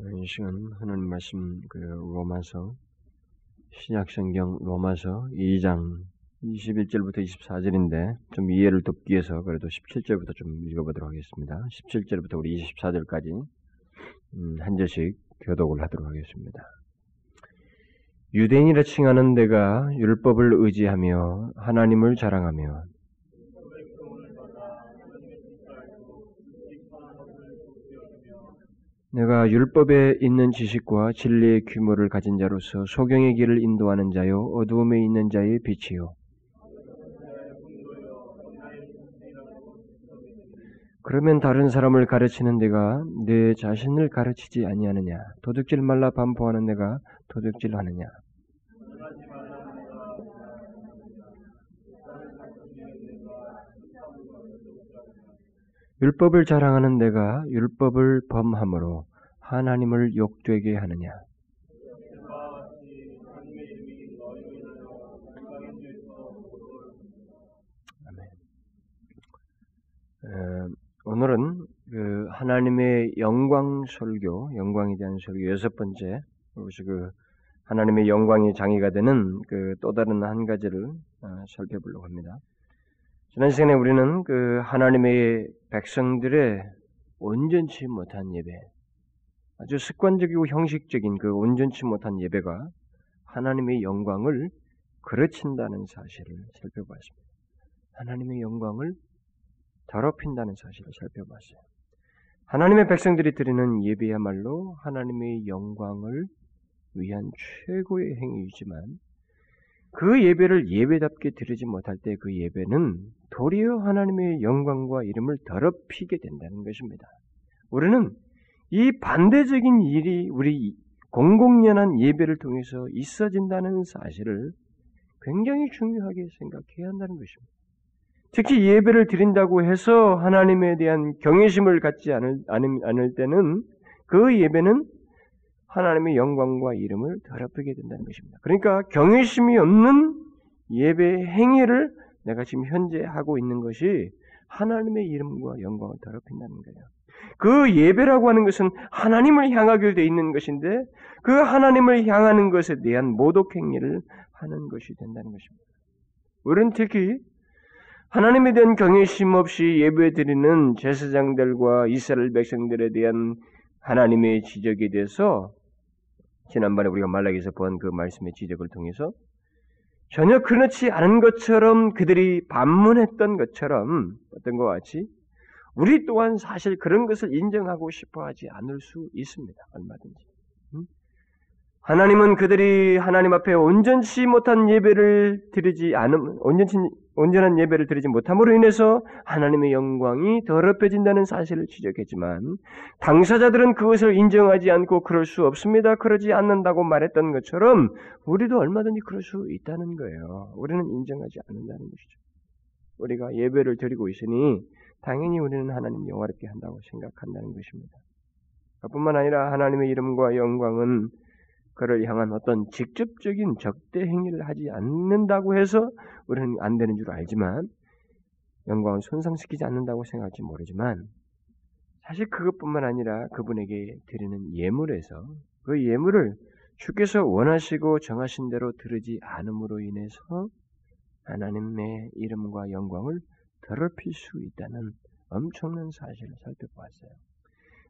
이 시간 하나님 말씀 그 로마서 신약성경 로마서 2장 21절부터 24절인데 좀 이해를 돕기 위해서 그래도 17절부터 좀 읽어보도록 하겠습니다. 17절부터 우리 24절까지 음, 한 절씩 교독을 하도록 하겠습니다. 유대인이라 칭하는 내가 율법을 의지하며 하나님을 자랑하며 내가 율법에 있는 지식과 진리의 규모를 가진 자로서 소경의 길을 인도하는 자요 어두움에 있는 자의 빛이요. 그러면 다른 사람을 가르치는 내가 내 자신을 가르치지 아니하느냐? 도둑질 말라 반포하는 내가 도둑질하느냐 율법을 자랑하는 내가 율법을 범함으로 하나님을 욕되게 하느냐? 아멘. 오늘은 그 하나님의 영광 설교, 영광에 대한 설교 여섯 번째, 그것이 그 하나님의 영광이 장애가 되는 그 또 다른 한 가지를 어, 살펴보려고 합니다. 지난 시간에 우리는 그 하나님의 백성들의 온전치 못한 예배, 아주 습관적이고 형식적인 그 온전치 못한 예배가 하나님의 영광을 그르친다는 사실을 살펴봤습니다. 하나님의 영광을 더럽힌다는 사실을 살펴봤어요. 하나님의 백성들이 드리는 예배야말로 하나님의 영광을 위한 최고의 행위이지만 그 예배를 예배답게 드리지 못할 때 그 예배는 도리어 하나님의 영광과 이름을 더럽히게 된다는 것입니다. 우리는 이 반대적인 일이 우리 공공연한 예배를 통해서 있어진다는 사실을 굉장히 중요하게 생각해야 한다는 것입니다. 특히 예배를 드린다고 해서 하나님에 대한 경외심을 갖지 않을, 않을 때는 그 예배는 하나님의 영광과 이름을 더럽히게 된다는 것입니다. 그러니까 경외심이 없는 예배 행위를 내가 지금 현재 하고 있는 것이 하나님의 이름과 영광을 더럽힌다는 거예요. 그 예배라고 하는 것은 하나님을 향하게 돼 있는 것인데 그 하나님을 향하는 것에 대한 모독 행위를 하는 것이 된다는 것입니다. 우리는 특히 하나님에 대한 경외심 없이 예배 드리는 제사장들과 이스라엘 백성들에 대한 하나님의 지적에 대해서 지난번에 우리가 말라기에서 본 그 말씀의 지적을 통해서 전혀 그렇지 않은 것처럼 그들이 반문했던 것처럼 어떤 것 같이 우리 또한 사실 그런 것을 인정하고 싶어 하지 않을 수 있습니다. 얼마든지. 하나님은 그들이 하나님 앞에 온전치 못한 예배를 드리지 않음, 온전치, 온전한 예배를 드리지 못함으로 인해서 하나님의 영광이 더럽혀진다는 사실을 지적했지만, 당사자들은 그것을 인정하지 않고 그럴 수 없습니다. 그러지 않는다고 말했던 것처럼, 우리도 얼마든지 그럴 수 있다는 거예요. 우리는 인정하지 않는다는 것이죠. 우리가 예배를 드리고 있으니, 당연히 우리는 하나님 영화롭게 한다고 생각한다는 것입니다. 뿐만 아니라 하나님의 이름과 영광은 그를 향한 어떤 직접적인 적대 행위를 하지 않는다고 해서 우리는 안 되는 줄 알지만 영광을 손상시키지 않는다고 생각할지 모르지만 사실 그것뿐만 아니라 그분에게 드리는 예물에서 그 예물을 주께서 원하시고 정하신 대로 들으지 않음으로 인해서 하나님의 이름과 영광을 더럽힐 수 있다는 엄청난 사실을 살펴보았어요.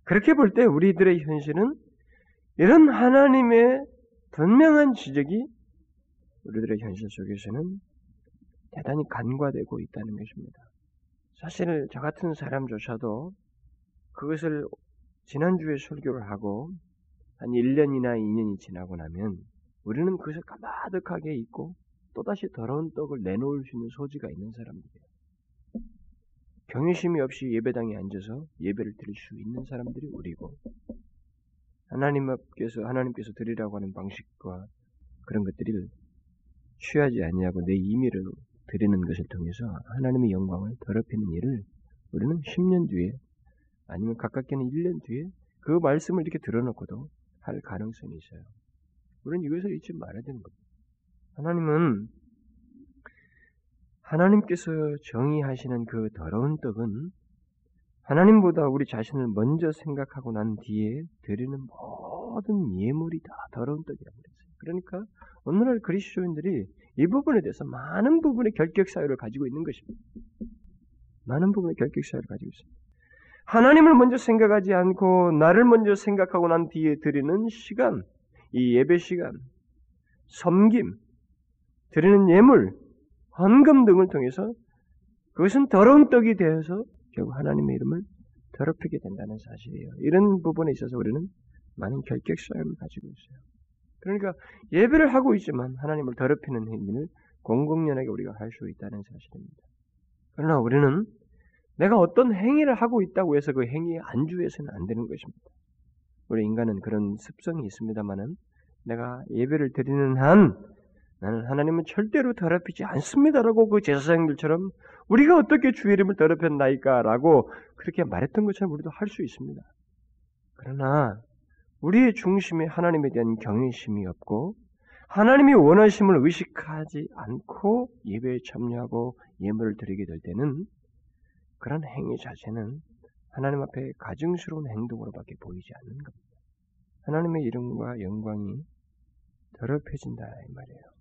그렇게 볼 때 우리들의 현실은 이런 하나님의 분명한 지적이 우리들의 현실 속에서는 대단히 간과되고 있다는 것입니다. 사실 저 같은 사람조차도 그것을 지난주에 설교를 하고 한 1년이나 2년이 지나고 나면 우리는 그것을 가마득하게 잊고 또다시 더러운 떡을 내놓을 수 있는 소지가 있는 사람들이에요. 경외심이 없이 예배당에 앉아서 예배를 드릴 수 있는 사람들이 우리고 하나님께서 하나님께서 드리라고 하는 방식과 그런 것들을 취하지 아니하고 내 임의를 드리는 것을 통해서 하나님의 영광을 더럽히는 일을 우리는 10년 뒤에 아니면 가깝게는 1년 뒤에 그 말씀을 이렇게 들어놓고도 할 가능성이 있어요. 우리는 이것을 잊지 말아야 되는 겁니다. 하나님은 하나님께서 정의하시는 그 더러운 떡은 하나님보다 우리 자신을 먼저 생각하고 난 뒤에 드리는 모든 예물이 다 더러운 떡이라고 그랬어요. 그러니까 오늘날 그리스도인들이 이 부분에 대해서 많은 부분의 결격 사유를 가지고 있는 것입니다. 많은 부분의 결격 사유를 가지고 있습니다. 하나님을 먼저 생각하지 않고 나를 먼저 생각하고 난 뒤에 드리는 시간, 이 예배 시간, 섬김, 드리는 예물, 헌금 등을 통해서 그것은 더러운 떡이 되어서 결국 하나님의 이름을 더럽히게 된다는 사실이에요. 이런 부분에 있어서 우리는 많은 결격 사유를 가지고 있어요. 그러니까 예배를 하고 있지만 하나님을 더럽히는 행위를 공공연하게 우리가 할 수 있다는 사실입니다. 그러나 우리는 내가 어떤 행위를 하고 있다고 해서 그 행위에 안주해서는 안 되는 것입니다. 우리 인간은 그런 습성이 있습니다만은 내가 예배를 드리는 한 나는 하나님은 절대로 더럽히지 않습니다라고 그 제사장들처럼 우리가 어떻게 주의 이름을 더럽혔나이까라고 그렇게 말했던 것처럼 우리도 할 수 있습니다. 그러나 우리의 중심에 하나님에 대한 경외심이 없고 하나님이 원하심을 의식하지 않고 예배에 참여하고 예물을 드리게 될 때는 그런 행위 자체는 하나님 앞에 가증스러운 행동으로밖에 보이지 않는 겁니다. 하나님의 이름과 영광이 더럽혀진다 이 말이에요.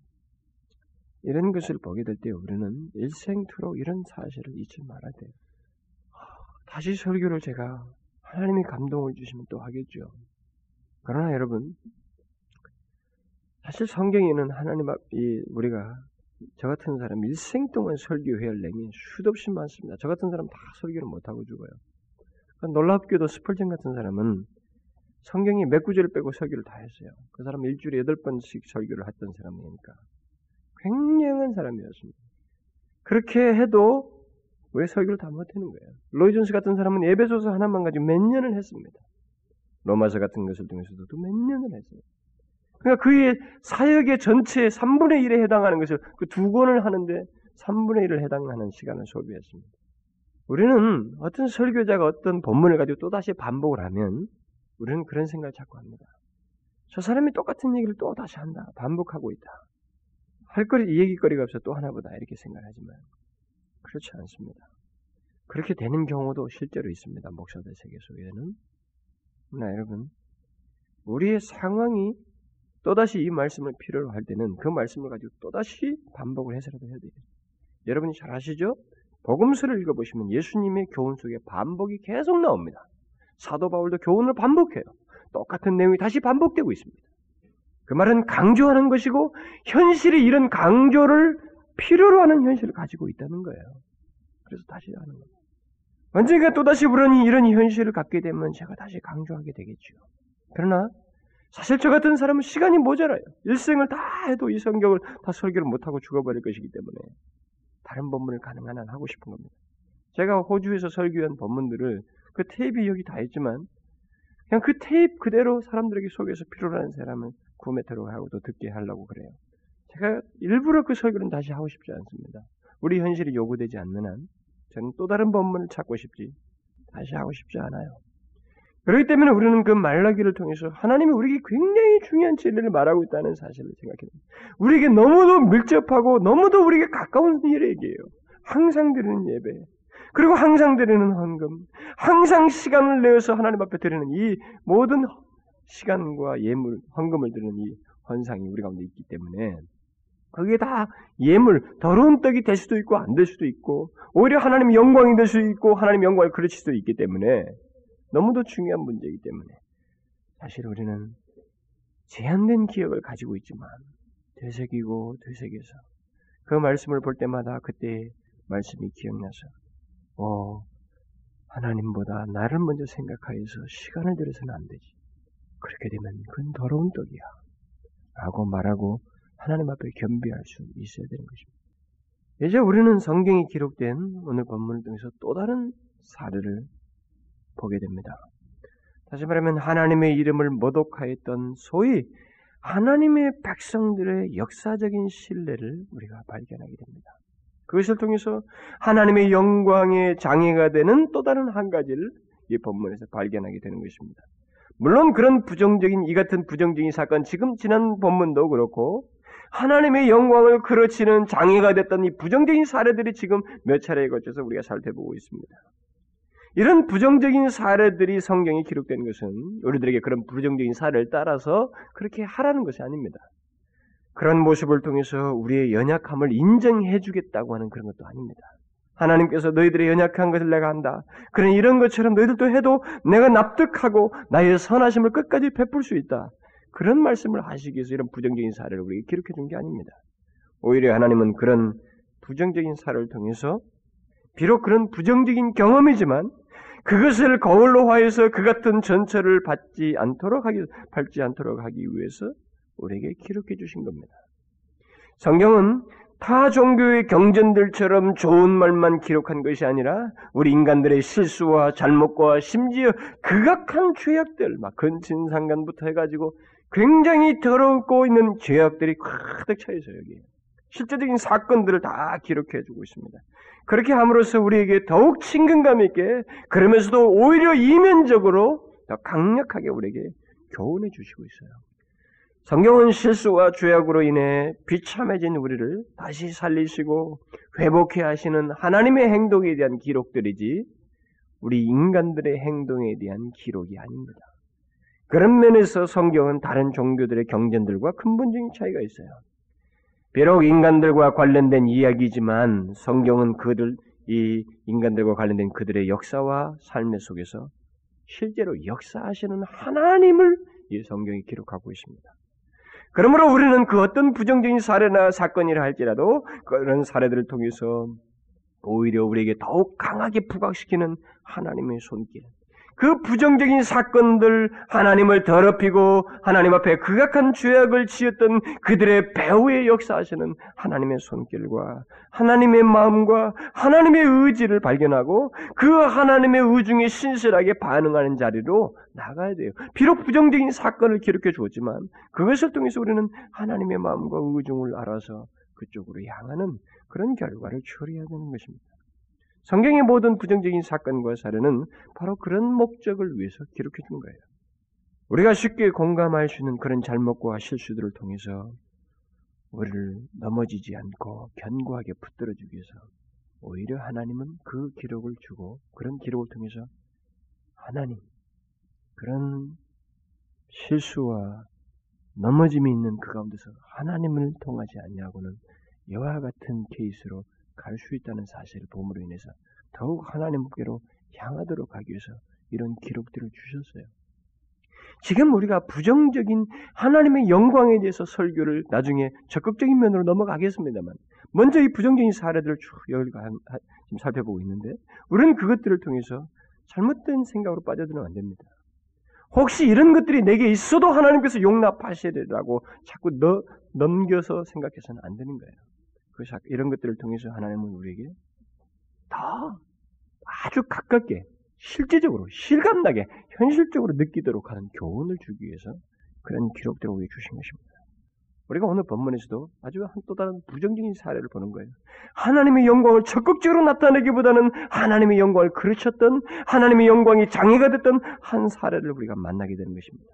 이런 것을 보게 될 때 우리는 일생토록 이런 사실을 잊지 말아야 돼요. 다시 설교를 제가 하나님이 감동을 주시면 또 하겠죠. 그러나 여러분, 사실 성경에는 하나님 앞 이 우리가 저 같은 사람 일생 동안 설교해야 할 내용이 수도 없이 많습니다. 저 같은 사람 다 설교를 못하고 죽어요. 그러니까 놀랍게도 스펄전 같은 사람은 성경이 몇 구절을 빼고 설교를 다 했어요. 그 사람은 일주일에 여덟 번씩 설교를 했던 사람이니까. 굉장한 사람이었습니다. 그렇게 해도 왜 설교를 다 못하는 거예요? 로이존스 같은 사람은 예배소서 하나만 가지고 몇 년을 했습니다. 로마서 같은 것을 통해서도 몇 년을 했어요. 그러니까 그의 사역의 전체 3분의 1에 해당하는 것을 그 두 권을 하는데 3분의 1을 해당하는 시간을 소비했습니다. 우리는 어떤 설교자가 어떤 본문을 가지고 또다시 반복을 하면 우리는 그런 생각을 자꾸 합니다. 저 사람이 똑같은 얘기를 또 다시 한다. 반복하고 있다. 할 거리, 이 얘기거리가 없어 또 하나보다 이렇게 생각하지만 그렇지 않습니다. 그렇게 되는 경우도 실제로 있습니다. 목사들 세계 속에는. 그러나 여러분, 우리의 상황이 또다시 이 말씀을 필요로 할 때는 그 말씀을 가지고 또다시 반복을 해서라도 해야 돼요. 여러분이 잘 아시죠? 복음서를 읽어보시면 예수님의 교훈 속에 반복이 계속 나옵니다. 사도 바울도 교훈을 반복해요. 똑같은 내용이 다시 반복되고 있습니다. 그 말은 강조하는 것이고 현실이 이런 강조를 필요로 하는 현실을 가지고 있다는 거예요. 그래서 다시 하는 거예요. 언젠가 또다시 우리는 이런 현실을 갖게 되면 제가 다시 강조하게 되겠죠. 그러나 사실 저 같은 사람은 시간이 모자라요. 일생을 다 해도 이 성경을 다 설교를 못하고 죽어버릴 것이기 때문에 다른 본문을 가능한 한 하고 싶은 겁니다. 제가 호주에서 설교한 본문들을 그 테이프 여기 다 있지만 그냥 그 테이프 그대로 사람들에게 소개해서 필요로 하는 사람을 구매토록 하고 또 듣게 하려고 그래요. 제가 일부러 그 설교는 다시 하고 싶지 않습니다. 우리 현실이 요구되지 않는 한 저는 또 다른 본문을 찾고 싶지 다시 하고 싶지 않아요. 그렇기 때문에 우리는 그 말라기를 통해서 하나님이 우리에게 굉장히 중요한 진리를 말하고 있다는 사실을 생각해요. 우리에게 너무도 밀접하고 너무도 우리에게 가까운 일얘기예요 항상 드리는 예배, 그리고 항상 드리는 헌금, 항상 시간을 내어서 하나님 앞에 드리는 이 모든 시간과 예물, 헌금을 드리는 이 헌상이 우리 가운데 있기 때문에 그게 다 예물, 더러운 떡이 될 수도 있고 안 될 수도 있고 오히려 하나님의 영광이 될 수도 있고 하나님의 영광을 그르칠 수도 있기 때문에 너무도 중요한 문제이기 때문에 사실 우리는 제한된 기억을 가지고 있지만 되새기고 되새겨서 그 말씀을 볼 때마다 그때 말씀이 기억나서 어 하나님보다 나를 먼저 생각하여서 시간을 들여서는 안 되지. 그렇게 되면 그건 더러운 떡이야. 라고 말하고 하나님 앞에 겸비할 수 있어야 되는 것입니다. 이제 우리는 성경이 기록된 오늘 본문을 통해서 또 다른 사례를 보게 됩니다. 다시 말하면 하나님의 이름을 모독하였던 소위 하나님의 백성들의 역사적인 신뢰를 우리가 발견하게 됩니다. 그것을 통해서 하나님의 영광의 장애가 되는 또 다른 한 가지를 이 본문에서 발견하게 되는 것입니다. 물론 그런 부정적인 이 같은 부정적인 사건 지금 지난 본문도 그렇고 하나님의 영광을 그르치는 장애가 됐던 이 부정적인 사례들이 지금 몇 차례에 걸쳐서 우리가 살펴보고 있습니다. 이런 부정적인 사례들이 성경에 기록된 것은 우리들에게 그런 부정적인 사례를 따라서 그렇게 하라는 것이 아닙니다. 그런 모습을 통해서 우리의 연약함을 인정해 주겠다고 하는 그런 것도 아닙니다. 하나님께서 너희들의 연약한 것을 내가 한다. 그런 이런 것처럼 너희들도 해도 내가 납득하고 나의 선하심을 끝까지 베풀 수 있다. 그런 말씀을 하시기 위해서 이런 부정적인 사례를 우리에게 기록해 준 게 아닙니다. 오히려 하나님은 그런 부정적인 사례를 통해서 비록 그런 부정적인 경험이지만 그것을 거울로 하여서 그 같은 전철을 받지 않도록 하기, 밟지 않도록 하기 위해서 우리에게 기록해 주신 겁니다. 성경은 타 종교의 경전들처럼 좋은 말만 기록한 것이 아니라 우리 인간들의 실수와 잘못과 심지어 극악한 죄악들, 막 근친상간부터 해가지고 굉장히 더럽고 있는 죄악들이 가득 차 있어요, 여기. 실제적인 사건들을 다 기록해 주고 있습니다. 그렇게 함으로써 우리에게 더욱 친근감 있게 그러면서도 오히려 이면적으로 더 강력하게 우리에게 교훈해 주시고 있어요. 성경은 실수와 죄악으로 인해 비참해진 우리를 다시 살리시고 회복해 하시는 하나님의 행동에 대한 기록들이지 우리 인간들의 행동에 대한 기록이 아닙니다. 그런 면에서 성경은 다른 종교들의 경전들과 근본적인 차이가 있어요. 비록 인간들과 관련된 이야기지만 성경은 그들 이 인간들과 관련된 그들의 역사와 삶의 속에서 실제로 역사하시는 하나님을 이 성경이 기록하고 있습니다. 그러므로 우리는 그 어떤 부정적인 사례나 사건이라 할지라도 그런 사례들을 통해서 오히려 우리에게 더욱 강하게 부각시키는 하나님의 손길, 그 부정적인 사건들 하나님을 더럽히고 하나님 앞에 극악한 죄악을 지었던 그들의 배후에 역사하시는 하나님의 손길과 하나님의 마음과 하나님의 의지를 발견하고 그 하나님의 의중에 신실하게 반응하는 자리로 나가야 돼요. 비록 부정적인 사건을 기록해 주었지만 그것을 통해서 우리는 하나님의 마음과 의중을 알아서 그쪽으로 향하는 그런 결과를 처리해야 되는 것입니다. 성경의 모든 부정적인 사건과 사례는 바로 그런 목적을 위해서 기록해 준 거예요. 우리가 쉽게 공감할 수 있는 그런 잘못과 실수들을 통해서 우리를 넘어지지 않고 견고하게 붙들어 주기 위해서 오히려 하나님은 그 기록을 주고 그런 기록을 통해서 하나님 그런 실수와 넘어짐이 있는 그 가운데서 하나님을 통하지 않냐고는 이와 같은 케이스로 갈 수 있다는 사실을 봄으로 인해서 더욱 하나님께로 향하도록 하기 위해서 이런 기록들을 주셨어요. 지금 우리가 부정적인 하나님의 영광에 대해서 설교를 나중에 적극적인 면으로 넘어가겠습니다만, 먼저 이 부정적인 사례들을 쭉 지금 살펴보고 있는데, 우리는 그것들을 통해서 잘못된 생각으로 빠져들면 안 됩니다. 혹시 이런 것들이 내게 있어도 하나님께서 용납하시리라고 자꾸 너, 넘겨서 생각해서는 안 되는 거예요. 그 이런 것들을 통해서 하나님은 우리에게 더 아주 가깝게 실제적으로 실감나게 현실적으로 느끼도록 하는 교훈을 주기 위해서 그런 기록들을 우리에게 주신 것입니다. 우리가 오늘 본문에서도 아주 또 다른 부정적인 사례를 보는 거예요. 하나님의 영광을 적극적으로 나타내기보다는 하나님의 영광을 그르쳤던 하나님의 영광이 장애가 됐던 한 사례를 우리가 만나게 되는 것입니다.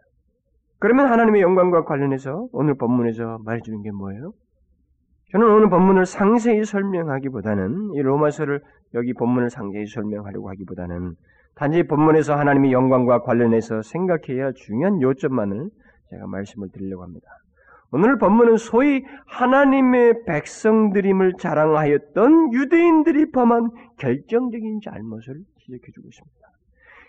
그러면 하나님의 영광과 관련해서 오늘 본문에서 말해주는 게 뭐예요? 저는 오늘 본문을 상세히 설명하기보다는 이 로마서를 여기 본문을 상세히 설명하려고 하기보다는 단지 본문에서 하나님의 영광과 관련해서 생각해야 할 중요한 요점만을 제가 말씀을 드리려고 합니다. 오늘 본문은 소위 하나님의 백성들임을 자랑하였던 유대인들이 범한 결정적인 잘못을 지적해주고 있습니다.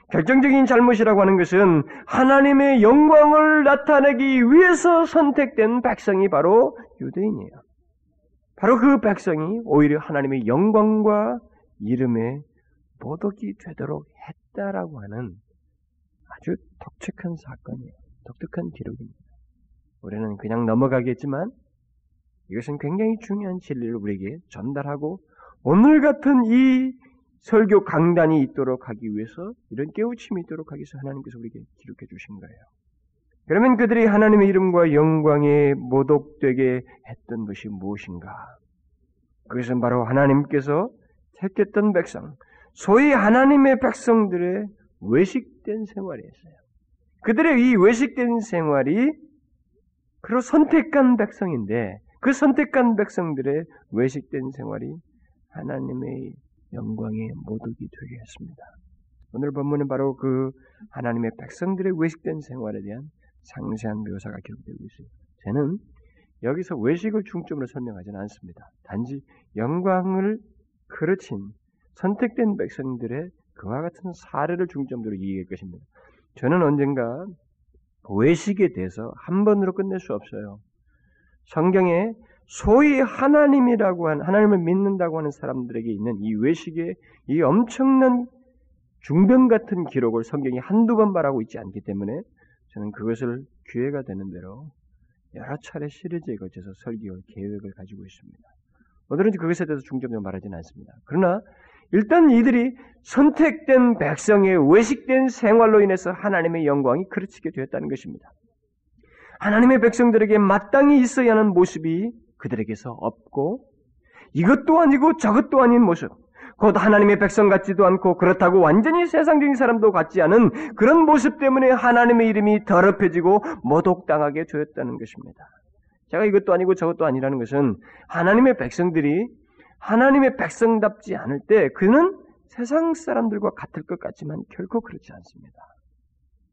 결정적인 잘못이라고 하는 것은 하나님의 영광을 나타내기 위해서 선택된 백성이 바로 유대인이에요. 바로 그 백성이 오히려 하나님의 영광과 이름에 모독이 되도록 했다라고 하는 아주 독특한 사건이에요. 독특한 기록입니다. 우리는 그냥 넘어가겠지만 이것은 굉장히 중요한 진리를 우리에게 전달하고 오늘 같은 이 설교 강단이 있도록 하기 위해서 이런 깨우침이 있도록 하기 위해서 하나님께서 우리에게 기록해 주신 거예요. 그러면 그들이 하나님의 이름과 영광에 모독되게 했던 것이 무엇인가? 그것은 바로 하나님께서 택했던 백성, 소위 하나님의 백성들의 외식된 생활이었어요. 그들의 이 외식된 생활이 그로 선택한 백성인데 그 선택한 백성들의 외식된 생활이 하나님의 영광의 모독이 되게 했습니다. 오늘 본문은 바로 그 하나님의 백성들의 외식된 생활에 대한 상세한 묘사가 기록되고 있어요. 저는 여기서 외식을 중점으로 설명하지는 않습니다. 단지 영광을 그르친 선택된 백성들의 그와 같은 사례를 중점으로 이해할 것입니다. 저는 언젠가 외식에 대해서 한 번으로 끝낼 수 없어요. 성경에 소위 하나님이라고 한 하나님을 믿는다고 하는 사람들에게 있는 이 외식의 이 엄청난 중병 같은 기록을 성경이 한두 번 말하고 있지 않기 때문에 저는 그것을 기회가 되는 대로 여러 차례 시리즈에 걸쳐서 설교 계획을 가지고 있습니다. 오늘은 그것에 대해서 중점적으로 말하지는 않습니다. 그러나 일단 이들이 선택된 백성의 외식된 생활로 인해서 하나님의 영광이 그르치게 되었다는 것입니다. 하나님의 백성들에게 마땅히 있어야 하는 모습이 그들에게서 없고 이것도 아니고 저것도 아닌 모습, 곧 하나님의 백성 같지도 않고 그렇다고 완전히 세상적인 사람도 같지 않은 그런 모습 때문에 하나님의 이름이 더럽혀지고 모독당하게 되었다는 것입니다. 제가 이것도 아니고 저것도 아니라는 것은 하나님의 백성들이 하나님의 백성답지 않을 때 그는 세상 사람들과 같을 것 같지만 결코 그렇지 않습니다.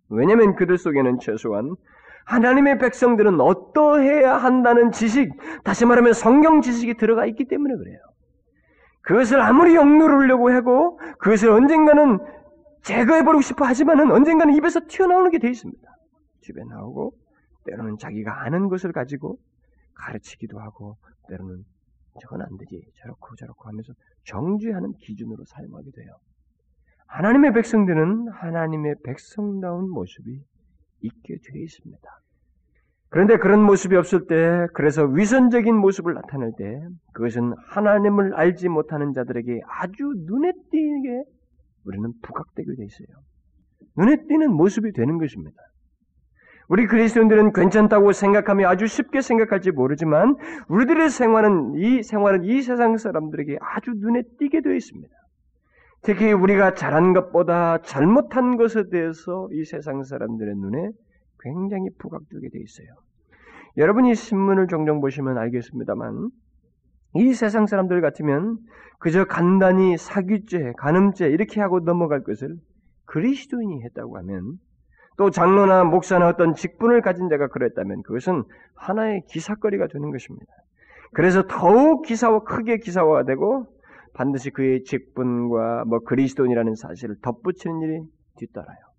왜냐하면 그들 속에는 최소한 하나님의 백성들은 어떠해야 한다는 지식, 다시 말하면 성경 지식이 들어가 있기 때문에 그래요. 그것을 아무리 억누르려고 하고 그것을 언젠가는 제거해버리고 싶어 하지만은 언젠가는 입에서 튀어나오는 게 돼 있습니다. 집에 나오고 때로는 자기가 아는 것을 가지고 가르치기도 하고 때로는 저건 안 되지 저렇고 저렇고 하면서 정죄하는 기준으로 사용하게 돼요. 하나님의 백성들은 하나님의 백성다운 모습이 있게 되어 있습니다. 그런데 그런 모습이 없을 때, 그래서 위선적인 모습을 나타낼 때, 그것은 하나님을 알지 못하는 자들에게 아주 눈에 띄게 우리는 부각되게 되어 있어요. 눈에 띄는 모습이 되는 것입니다. 우리 그리스도인들은 괜찮다고 생각하며 아주 쉽게 생각할지 모르지만 우리들의 생활은 이 생활은 이 세상 사람들에게 아주 눈에 띄게 되어 있습니다. 특히 우리가 잘한 것보다 잘못한 것에 대해서 이 세상 사람들의 눈에 굉장히 부각되게 되어 있어요. 여러분이 신문을 종종 보시면 알겠습니다만 이 세상 사람들 같으면 그저 간단히 사기죄, 간음죄 이렇게 하고 넘어갈 것을 그리스도인이 했다고 하면 또 장로나 목사나 어떤 직분을 가진 자가 그랬다면 그것은 하나의 기사거리가 되는 것입니다. 그래서 더욱 기사와 크게 기사화되고 반드시 그의 직분과 뭐 그리스도인이라는 사실을 덧붙이는 일이 뒤따라요.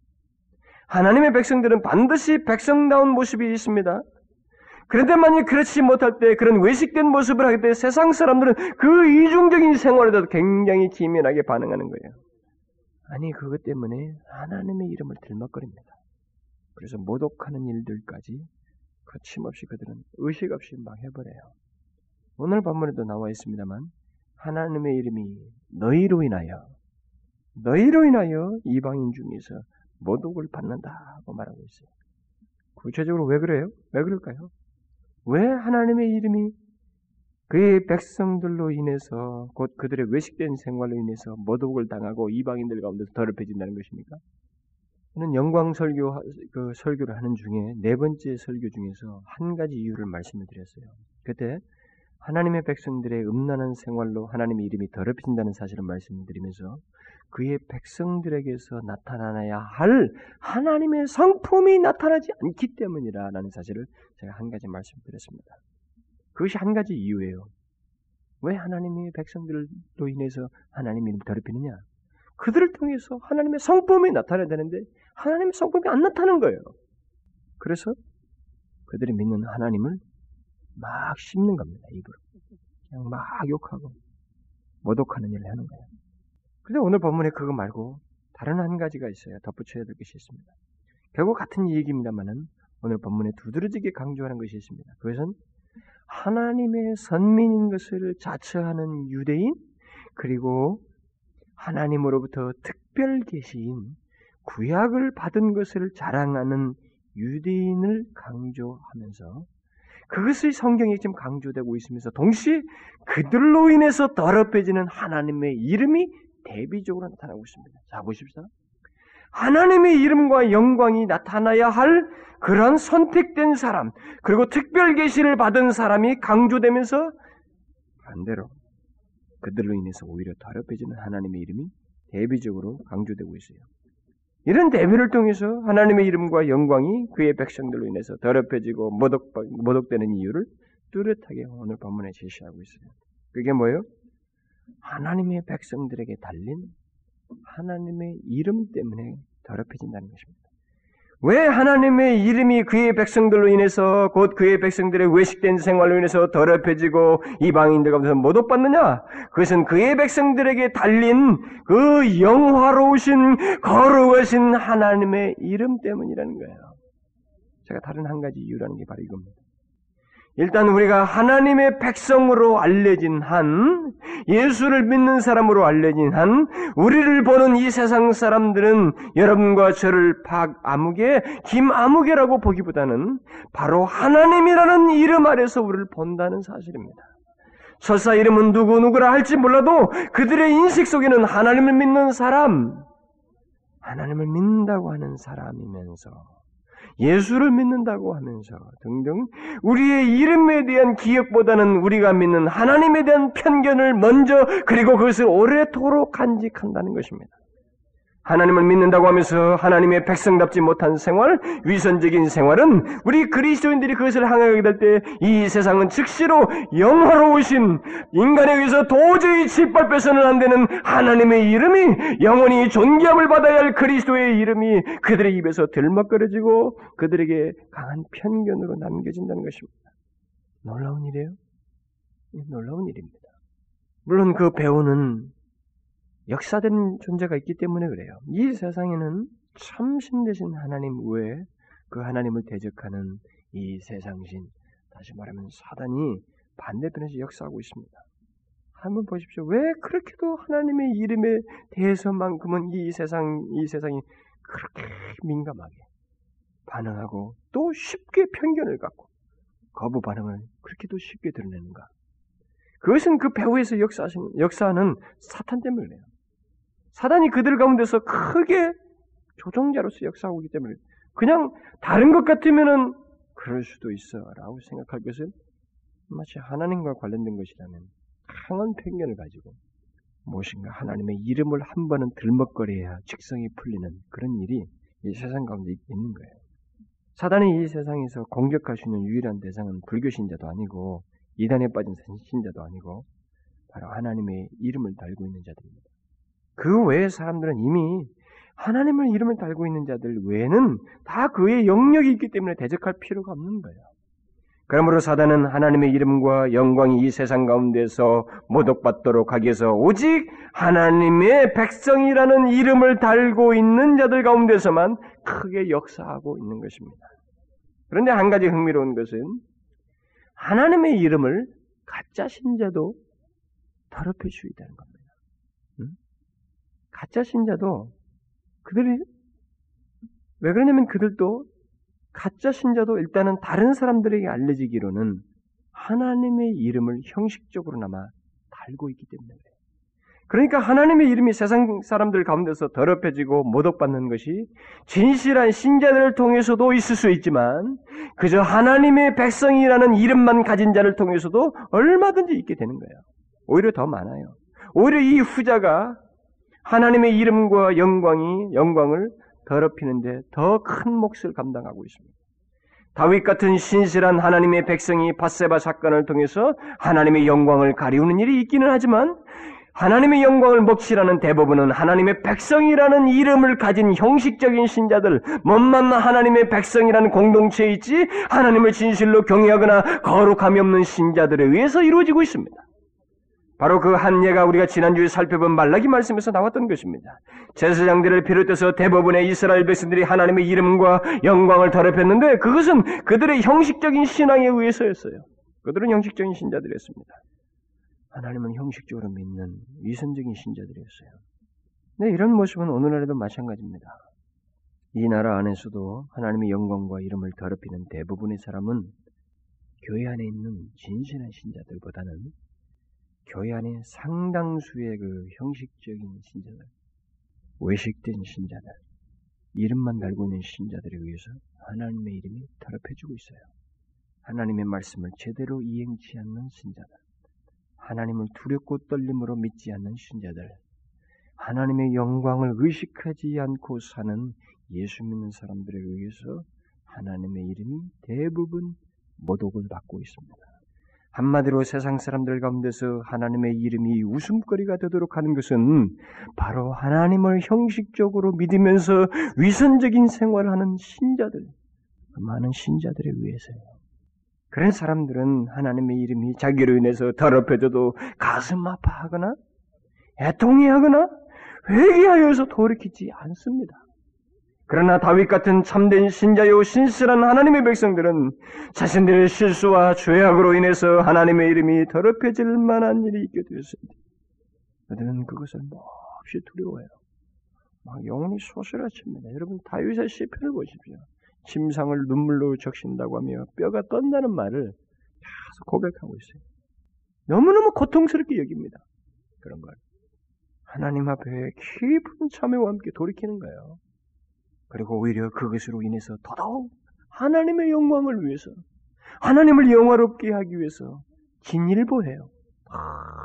하나님의 백성들은 반드시 백성다운 모습이 있습니다. 그런데 만약 그렇지 못할 때 그런 외식된 모습을 하게 때 세상 사람들은 그 이중적인 생활에도 굉장히 기민하게 반응하는 거예요. 아니 그것 때문에 하나님의 이름을 들먹거립니다. 그래서 모독하는 일들까지 거침없이 그들은 의식 없이 막 해버려요. 오늘 본문에도 나와 있습니다만 하나님의 이름이 너희로 인하여 너희로 인하여 이방인 중에서 모독을 받는다고 말하고 있어요. 구체적으로 왜 그래요? 왜 그럴까요? 왜 하나님의 이름이 그의 백성들로 인해서 곧 그들의 외식된 생활로 인해서 모독을 당하고 이방인들 가운데서 더럽혀진다는 것입니까? 저는 영광 설교 그 설교를 하는 중에 네 번째 설교 중에서 한 가지 이유를 말씀을 드렸어요. 그때 하나님의 백성들의 음란한 생활로 하나님의 이름이 더럽힌다는 사실을 말씀드리면서 그의 백성들에게서 나타나야 할 하나님의 성품이 나타나지 않기 때문이라는 사실을 제가 한 가지 말씀드렸습니다. 그것이 한 가지 이유예요. 왜 하나님의 백성들로 인해서 하나님의 이름이 더럽히느냐? 그들을 통해서 하나님의 성품이 나타나야 되는데 하나님의 성품이 안 나타나는 거예요. 그래서 그들이 믿는 하나님을 막 씹는 겁니다. 입으로. 그냥 막 욕하고 모독하는 일을 하는 거예요. 근데 오늘 본문에 그거 말고 다른 한 가지가 있어요. 덧붙여야 될 것이 있습니다. 결국 같은 얘기입니다만은 오늘 본문에 두드러지게 강조하는 것이 있습니다. 그것은 하나님의 선민인 것을 자처하는 유대인 그리고 하나님으로부터 특별 계시인 구약을 받은 것을 자랑하는 유대인을 강조하면서 그것이 성경에 지금 강조되고 있으면서 동시에 그들로 인해서 더럽혀지는 하나님의 이름이 대비적으로 나타나고 있습니다. 자, 보십시오. 하나님의 이름과 영광이 나타나야 할 그런 선택된 사람, 그리고 특별 계시를 받은 사람이 강조되면서 반대로 그들로 인해서 오히려 더럽혀지는 하나님의 이름이 대비적으로 강조되고 있어요. 이런 대비를 통해서 하나님의 이름과 영광이 그의 백성들로 인해서 더럽혀지고 모독, 모독되는 이유를 뚜렷하게 오늘 본문에 제시하고 있어요. 그게 뭐예요? 하나님의 백성들에게 달린 하나님의 이름 때문에 더럽혀진다는 것입니다. 왜 하나님의 이름이 그의 백성들로 인해서 곧 그의 백성들의 외식된 생활로 인해서 더럽혀지고 이방인들 가운데서 모독받느냐? 그것은 그의 백성들에게 달린 그 영화로우신 거룩하신 하나님의 이름 때문이라는 거예요. 제가 다른 한 가지 이유라는 게 바로 이겁니다. 일단 우리가 하나님의 백성으로 알려진 한, 예수를 믿는 사람으로 알려진 한, 우리를 보는 이 세상 사람들은 여러분과 저를 박아무개, 김아무개라고 보기보다는 바로 하나님이라는 이름 아래서 우리를 본다는 사실입니다. 설사 이름은 누구누구라 할지 몰라도 그들의 인식 속에는 하나님을 믿는 사람, 하나님을 믿는다고 하는 사람이면서 예수를 믿는다고 하면서 등등 우리의 이름에 대한 기억보다는 우리가 믿는 하나님에 대한 편견을 먼저 그리고 그것을 오래도록 간직한다는 것입니다. 하나님을 믿는다고 하면서 하나님의 백성답지 못한 생활, 위선적인 생활은 우리 그리스도인들이 그것을 항하게 될 때 이 세상은 즉시로 영화로우신 인간에 의해서 도저히 짓밟혀서는 안 되는 하나님의 이름이 영원히 존귀함을 받아야 할 그리스도의 이름이 그들의 입에서 들먹거려지고 그들에게 강한 편견으로 남겨진다는 것입니다. 놀라운 일이에요? 놀라운 일입니다. 물론 그 배우는 역사된 존재가 있기 때문에 그래요. 이 세상에는 참신 되신 하나님 외에 그 하나님을 대적하는 이 세상신, 다시 말하면 사단이 반대편에서 역사하고 있습니다. 한번 보십시오. 왜 그렇게도 하나님의 이름에 대해서만큼은 이 세상, 이 세상이 그렇게 민감하게 반응하고 또 쉽게 편견을 갖고 거부 반응을 그렇게도 쉽게 드러내는가? 그것은 그 배후에서 역사하신, 역사하는 사탄 때문에 그래요. 사단이 그들 가운데서 크게 조종자로서 역사하고 있기 때문에 그냥 다른 것 같으면은 그럴 수도 있어라고 생각할 것은 마치 하나님과 관련된 것이라면 강한 편견을 가지고 무엇인가 하나님의 이름을 한 번은 들먹거려야 직성이 풀리는 그런 일이 이 세상 가운데 있는 거예요. 사단이 이 세상에서 공격할 수 있는 유일한 대상은 불교 신자도 아니고 이단에 빠진 신자도 아니고 바로 하나님의 이름을 달고 있는 자들입니다. 그 외의 사람들은 이미 하나님을 이름을 달고 있는 자들 외에는 다 그의 영역이 있기 때문에 대적할 필요가 없는 거예요. 그러므로 사단은 하나님의 이름과 영광이 이 세상 가운데서 모독받도록 하기 위해서 오직 하나님의 백성이라는 이름을 달고 있는 자들 가운데서만 크게 역사하고 있는 것입니다. 그런데 한 가지 흥미로운 것은 하나님의 이름을 가짜 신자도 더럽힐 수 있다는 겁니다. 가짜 신자도 그들이 왜 그러냐면 그들도 가짜 신자도 일단은 다른 사람들에게 알려지기로는 하나님의 이름을 형식적으로나마 달고 있기 때문에 그래요. 그러니까 하나님의 이름이 세상 사람들 가운데서 더럽혀지고 모독받는 것이 진실한 신자들을 통해서도 있을 수 있지만 그저 하나님의 백성이라는 이름만 가진 자를 통해서도 얼마든지 있게 되는 거예요. 오히려 더 많아요. 오히려 이 후자가 하나님의 이름과 영광이 영광을 더럽히는데 더 큰 몫을 감당하고 있습니다. 다윗 같은 신실한 하나님의 백성이 바세바 사건을 통해서 하나님의 영광을 가리우는 일이 있기는 하지만 하나님의 영광을 몫이라는 대부분은 하나님의 백성이라는 이름을 가진 형식적인 신자들, 못만 하나님의 백성이라는 공동체에 있지 하나님을 진실로 경외하거나 거룩함이 없는 신자들에 의해서 이루어지고 있습니다. 바로 그 한 예가 우리가 지난주에 살펴본 말라기 말씀에서 나왔던 것입니다. 제사장들을 비롯해서 대부분의 이스라엘 백성들이 하나님의 이름과 영광을 더럽혔는데 그것은 그들의 형식적인 신앙에 의해서였어요. 그들은 형식적인 신자들이었습니다. 하나님은 형식적으로 믿는 위선적인 신자들이었어요. 네, 이런 모습은 오늘날에도 마찬가지입니다. 이 나라 안에서도 하나님의 영광과 이름을 더럽히는 대부분의 사람은 교회 안에 있는 진실한 신자들보다는 교회 안에 상당수의 그 형식적인 신자들, 외식된 신자들, 이름만 달고 있는 신자들에 의해서 하나님의 이름이 더럽혀지고 있어요. 하나님의 말씀을 제대로 이행치 않는 신자들, 하나님을 두렵고 떨림으로 믿지 않는 신자들, 하나님의 영광을 의식하지 않고 사는 예수 믿는 사람들에 의해서 하나님의 이름이 대부분 모독을 받고 있습니다. 한마디로 세상 사람들 가운데서 하나님의 이름이 웃음거리가 되도록 하는 것은 바로 하나님을 형식적으로 믿으면서 위선적인 생활하는 신자들, 많은 신자들에 의해서요. 그런 사람들은 하나님의 이름이 자기로 인해서 더럽혀져도 가슴 아파하거나 애통해하거나 회개하여서 돌이키지 않습니다. 그러나 다윗 같은 참된 신자요 신실한 하나님의 백성들은 자신들의 실수와 죄악으로 인해서 하나님의 이름이 더럽혀질 만한 일이 있게 되었습니다. 그들은 그것을 몹시 두려워해요. 막 영혼이 소스라칩니다. 여러분 다윗의 시편을 보십시오. 침상을 눈물로 적신다고 하며 뼈가 떤다는 말을 계속 고백하고 있어요. 너무너무 고통스럽게 여깁니다. 그런 걸. 하나님 앞에 깊은 참회와 함께 돌이키는 거예요. 그리고 오히려 그것으로 인해서 더더욱 하나님의 영광을 위해서 하나님을 영화롭게 하기 위해서 진일보해요.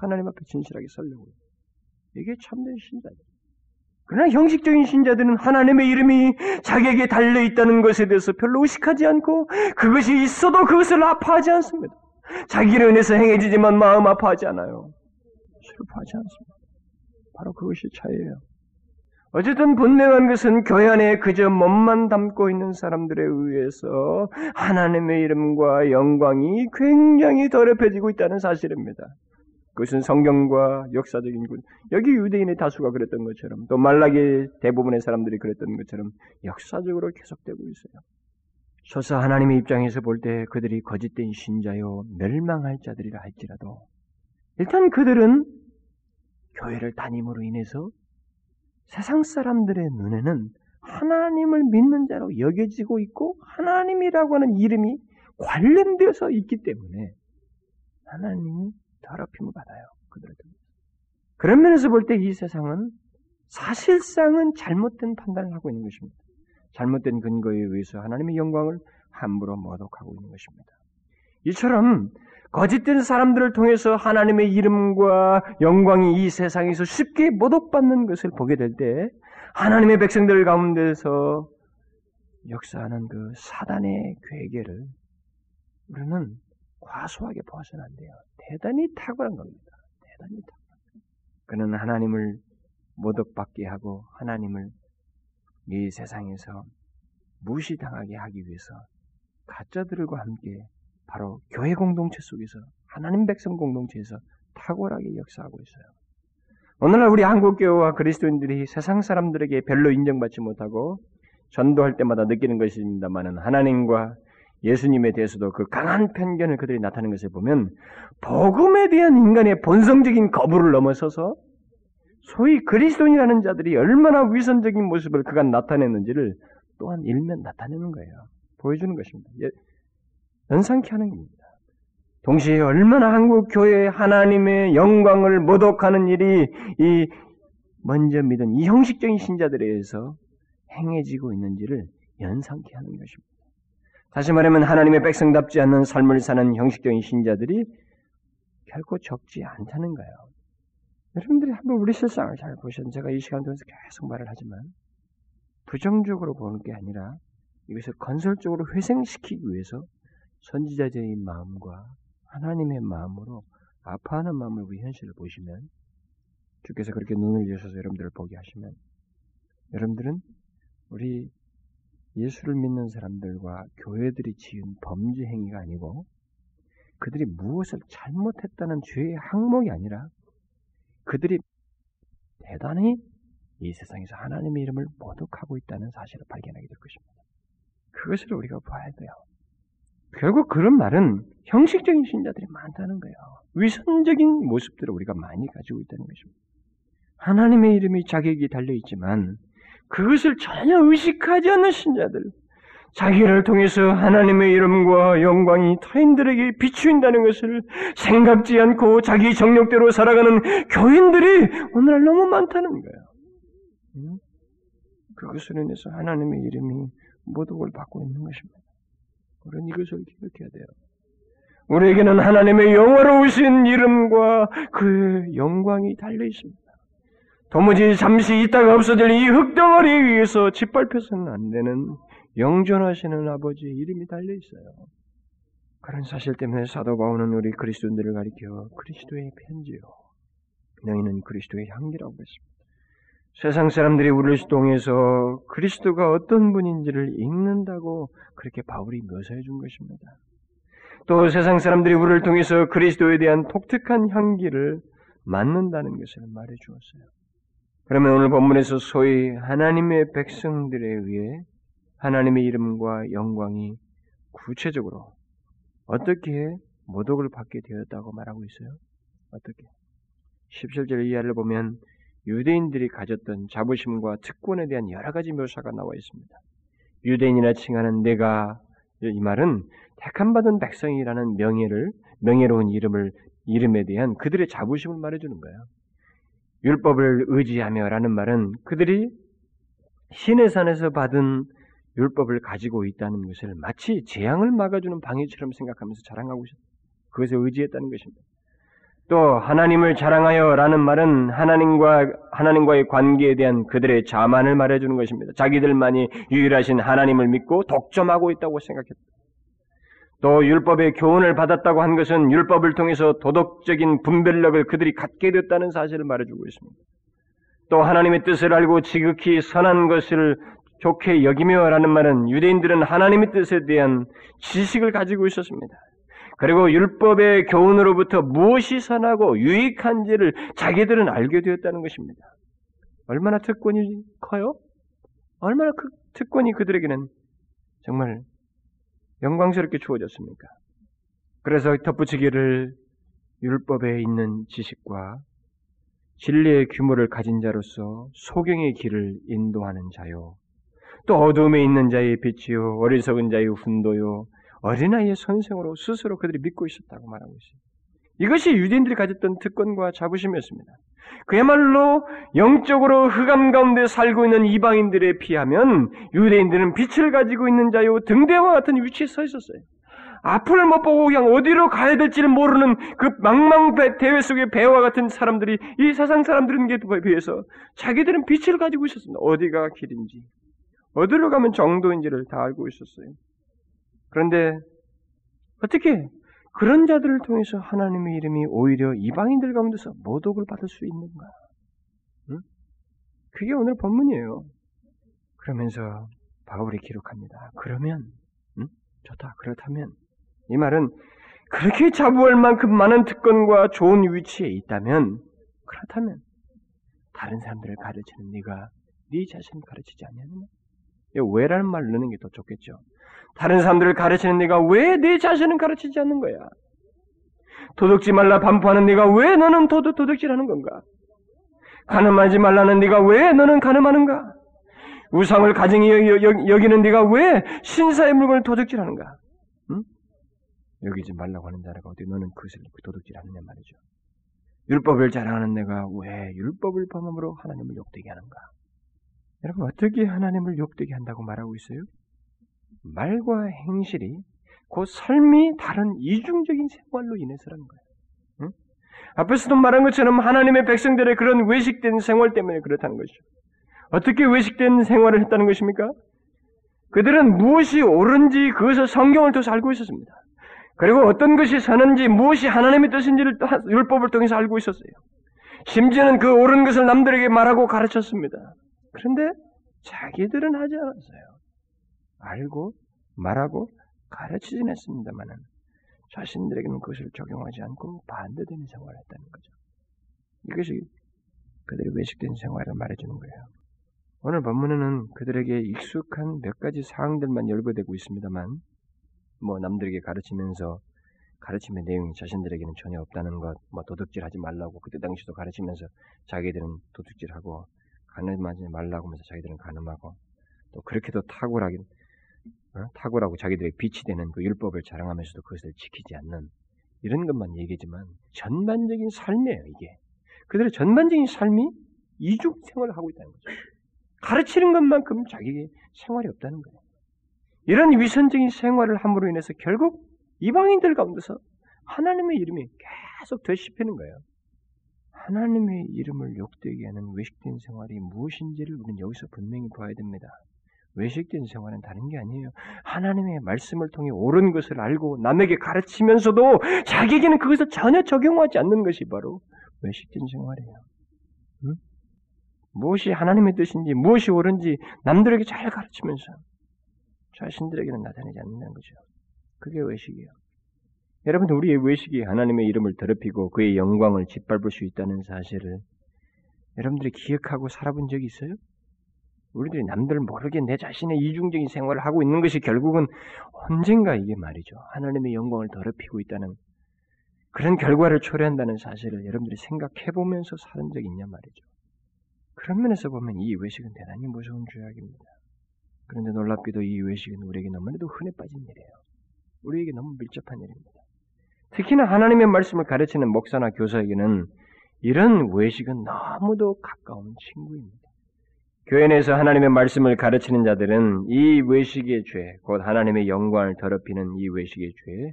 하나님 앞에 진실하게 살려고. 이게 참된 신자죠. 그러나 형식적인 신자들은 하나님의 이름이 자기에게 달려 있다는 것에 대해서 별로 의식하지 않고 그것이 있어도 그것을 아파하지 않습니다. 자기를 인해서 행해지지만 마음 아파하지 않아요. 슬퍼하지 않습니다. 바로 그것이 차이예요. 어쨌든 분명한 것은 교회 안에 그저 몸만 담고 있는 사람들에 의해서 하나님의 이름과 영광이 굉장히 더럽혀지고 있다는 사실입니다. 그것은 성경과 역사적인 군 여기 유대인의 다수가 그랬던 것처럼 또 말라기 대부분의 사람들이 그랬던 것처럼 역사적으로 계속되고 있어요. 소서 하나님의 입장에서 볼 때 그들이 거짓된 신자요 멸망할 자들이라 할지라도 일단 그들은 교회를 다님으로 인해서 세상 사람들의 눈에는 하나님을 믿는 자로 여겨지고 있고 하나님이라고 하는 이름이 관련되어서 있기 때문에 하나님이 더럽힘을 받아요. 그들을 그런 면에서 볼 때 이 세상은 사실상은 잘못된 판단을 하고 있는 것입니다. 잘못된 근거에 의해서 하나님의 영광을 함부로 모독하고 있는 것입니다. 이처럼 거짓된 사람들을 통해서 하나님의 이름과 영광이 이 세상에서 쉽게 모독받는 것을 보게 될 때 하나님의 백성들 가운데서 역사하는 그 사단의 괴계를 우리는 과소하게 보아서는 안 돼요. 대단히 탁월한 겁니다. 대단히 탁월한 그는 하나님을 모독받게 하고 하나님을 이 세상에서 무시당하게 하기 위해서 가짜들과 함께 바로 교회 공동체 속에서 하나님 백성 공동체에서 탁월하게 역사하고 있어요. 오늘날 우리 한국 교회와 그리스도인들이 세상 사람들에게 별로 인정받지 못하고 전도할 때마다 느끼는 것입니다만은 하나님과 예수님에 대해서도 그 강한 편견을 그들이 나타내는 것을 보면 복음에 대한 인간의 본성적인 거부를 넘어서서 소위 그리스도인이라는 자들이 얼마나 위선적인 모습을 그간 나타냈는지를 또한 일면 나타내는 거예요. 보여주는 것입니다. 예, 연상케 하는 겁니다. 동시에 얼마나 한국 교회 하나님의 영광을 모독하는 일이 이 먼저 믿은 이 형식적인 신자들에 의해서 행해지고 있는지를 연상케 하는 것입니다. 다시 말하면 하나님의 백성답지 않는 삶을 사는 형식적인 신자들이 결코 적지 않다는 거예요. 여러분들이 한번 우리 세상을 잘 보시면 제가 이 시간 동안서 계속 말을 하지만 부정적으로 보는 게 아니라 이것을 건설적으로 회생시키기 위해서 선지자적인 마음과 하나님의 마음으로 아파하는 마음을 그 현실을 보시면 주께서 그렇게 눈을 여셔서 여러분들을 보게 하시면 여러분들은 우리 예수를 믿는 사람들과 교회들이 지은 범죄 행위가 아니고 그들이 무엇을 잘못했다는 죄의 항목이 아니라 그들이 대단히 이 세상에서 하나님의 이름을 모독하고 있다는 사실을 발견하게 될 것입니다. 그것을 우리가 봐야 돼요. 결국 그런 말은 형식적인 신자들이 많다는 거예요. 위선적인 모습들을 우리가 많이 가지고 있다는 것입니다. 하나님의 이름이 자격이 달려있지만 그것을 전혀 의식하지 않는 신자들, 자기를 통해서 하나님의 이름과 영광이 타인들에게 비추인다는 것을 생각지 않고 자기 정력대로 살아가는 교인들이 오늘날 너무 많다는 거예요. 그것으로 인해서 하나님의 이름이 모독을 받고 있는 것입니다. 우리는 이것을 기억해야 돼요. 우리에게는 하나님의 영화로우신 이름과 그 영광이 달려 있습니다. 도무지 잠시 있다가 없어질 이 흙덩어리에 의해서 짓밟혀서는 안 되는 영존하시는 아버지의 이름이 달려 있어요. 그런 사실 때문에 사도 바울은 우리 그리스도인들을 가리켜 그리스도의 편지요. 너희는 그리스도의 향기라고 했습니다. 세상 사람들이 우리를 통해서 그리스도가 어떤 분인지를 읽는다고 그렇게 바울이 묘사해 준 것입니다. 또 세상 사람들이 우리를 통해서 그리스도에 대한 독특한 향기를 맡는다는 것을 말해 주었어요. 그러면 오늘 본문에서 소위 하나님의 백성들에 의해 하나님의 이름과 영광이 구체적으로 어떻게 모독을 받게 되었다고 말하고 있어요? 어떻게? 17절 이하를 보면 유대인들이 가졌던 자부심과 특권에 대한 여러 가지 묘사가 나와 있습니다. 유대인이라 칭하는 내가 이 말은 택함받은 백성이라는 명예를 명예로운 이름을 이름에 대한 그들의 자부심을 말해주는 거예요. 율법을 의지하며라는 말은 그들이 신의 산에서 받은 율법을 가지고 있다는 것을 마치 재앙을 막아주는 방해처럼 생각하면서 자랑하고 있었다. 그것에 의지했다는 것입니다. 또 하나님을 자랑하여라는 말은 하나님과 하나님과의 관계에 대한 그들의 자만을 말해 주는 것입니다. 자기들만이 유일하신 하나님을 믿고 독점하고 있다고 생각했다. 또 율법의 교훈을 받았다고 한 것은 율법을 통해서 도덕적인 분별력을 그들이 갖게 됐다는 사실을 말해주고 있습니다. 또 하나님의 뜻을 알고 지극히 선한 것을 좋게 여기며라는 말은 유대인들은 하나님의 뜻에 대한 지식을 가지고 있었습니다. 그리고 율법의 교훈으로부터 무엇이 선하고 유익한지를 자기들은 알게 되었다는 것입니다. 얼마나 특권이 커요? 얼마나 그 특권이 그들에게는 정말 영광스럽게 주어졌습니까? 그래서 덧붙이기를 율법에 있는 지식과 진리의 규모를 가진 자로서 소경의 길을 인도하는 자요. 또 어둠에 있는 자의 빛이요. 어리석은 자의 훈도요. 어린아이의 선생으로 스스로 그들이 믿고 있었다고 말하고 있습니다. 이것이 유대인들이 가졌던 특권과 자부심이었습니다. 그야말로 영적으로 흑암 가운데 살고 있는 이방인들에 비하면 유대인들은 빛을 가지고 있는 자요 등대와 같은 위치에 서 있었어요. 앞을 못 보고 그냥 어디로 가야 될지를 모르는 그 망망 대회 속의 배와 같은 사람들이 이 세상 사람들에게 비해서 자기들은 빛을 가지고 있었습니다. 어디가 길인지, 어디로 가면 정도인지를 다 알고 있었어요. 그런데 어떻게 그런 자들을 통해서 하나님의 이름이 오히려 이방인들 가운데서 모독을 받을 수 있는가? 응? 그게 오늘 본문이에요. 그러면서 바울이 기록합니다. 그러면 응? 좋다. 그렇다면 이 말은 그렇게 자부할 만큼 많은 특권과 좋은 위치에 있다면 그렇다면 다른 사람들을 가르치는 네가 네 자신을 가르치지 않냐느냐? 왜라는 말 넣는 게 더 좋겠죠. 다른 사람들을 가르치는 네가 왜 네 자신은 가르치지 않는 거야? 도둑지 말라 반포하는 네가 왜 너는 도둑, 도둑질하는 건가? 가늠하지 말라는 네가 왜 너는 가늠하는가? 우상을 가증히 여기는 네가 왜 신사의 물건을 도둑질하는가? 응? 여기지 말라고 하는 자라가 어디 너는 그것을 도둑질하느냐 말이죠. 율법을 자랑하는 내가 왜 율법을 범함으로 하나님을 욕되게 하는가? 여러분 어떻게 하나님을 욕되게 한다고 말하고 있어요? 말과 행실이 그 삶이 다른 이중적인 생활로 인해서라는 거예요. 응? 앞에서도 말한 것처럼 하나님의 백성들의 그런 외식된 생활 때문에 그렇다는 것이죠. 어떻게 외식된 생활을 했다는 것입니까? 그들은 무엇이 옳은지 그것을 성경을 통해서 알고 있었습니다. 그리고 어떤 것이 선한지 무엇이 하나님의 뜻인지를 율법을 통해서 알고 있었어요. 심지어는 그 옳은 것을 남들에게 말하고 가르쳤습니다. 그런데 자기들은 하지 않았어요. 알고 말하고 가르치진 했습니다만은 자신들에게는 그것을 적용하지 않고 반대되는 생활을 했다는 거죠. 이것이 그들의 외식된 생활을 말해주는 거예요. 오늘 본문에는 그들에게 익숙한 몇 가지 사항들만 열거되고 있습니다만, 뭐 남들에게 가르치면서 가르침의 내용이 자신들에게는 전혀 없다는 것, 뭐 도둑질하지 말라고 그때 당시도 가르치면서 자기들은 도둑질하고 가늠하지 말라고 하면서 자기들은 가늠하고 또 그렇게도 탁월하긴 어? 탁월하고 자기들의 빛이 되는 그 율법을 자랑하면서도 그것을 지키지 않는 이런 것만 얘기지만 전반적인 삶이에요 이게 그들의 전반적인 삶이 이중 생활을 하고 있다는 거죠. 가르치는 것만큼 자기의 생활이 없다는 거예요. 이런 위선적인 생활을 함으로 인해서 결국 이방인들 가운데서 하나님의 이름이 계속 되씹히는 거예요. 하나님의 이름을 욕되게 하는 외식된 생활이 무엇인지를 우리는 여기서 분명히 봐야 됩니다. 외식된 생활은 다른 게 아니에요. 하나님의 말씀을 통해 옳은 것을 알고 남에게 가르치면서도 자기에게는 그것을 전혀 적용하지 않는 것이 바로 외식된 생활이에요. 응? 무엇이 하나님의 뜻인지 무엇이 옳은지 남들에게 잘 가르치면서 자신들에게는 나타내지 않는다는 거죠. 그게 외식이에요. 여러분들 우리의 외식이 하나님의 이름을 더럽히고 그의 영광을 짓밟을 수 있다는 사실을 여러분들이 기억하고 살아본 적이 있어요? 우리들이 남들 모르게 내 자신의 이중적인 생활을 하고 있는 것이 결국은 언젠가 이게 말이죠. 하나님의 영광을 더럽히고 있다는 그런 결과를 초래한다는 사실을 여러분들이 생각해 보면서 사는 적이 있냐 말이죠. 그런 면에서 보면 이 외식은 대단히 무서운 죄악입니다. 그런데 놀랍게도 이 외식은 우리에게 너무나도 흔해 빠진 일이에요. 우리에게 너무 밀접한 일입니다. 특히나 하나님의 말씀을 가르치는 목사나 교사에게는 이런 외식은 너무도 가까운 친구입니다. 교회 내에서 하나님의 말씀을 가르치는 자들은 이 외식의 죄, 곧 하나님의 영광을 더럽히는 이 외식의 죄에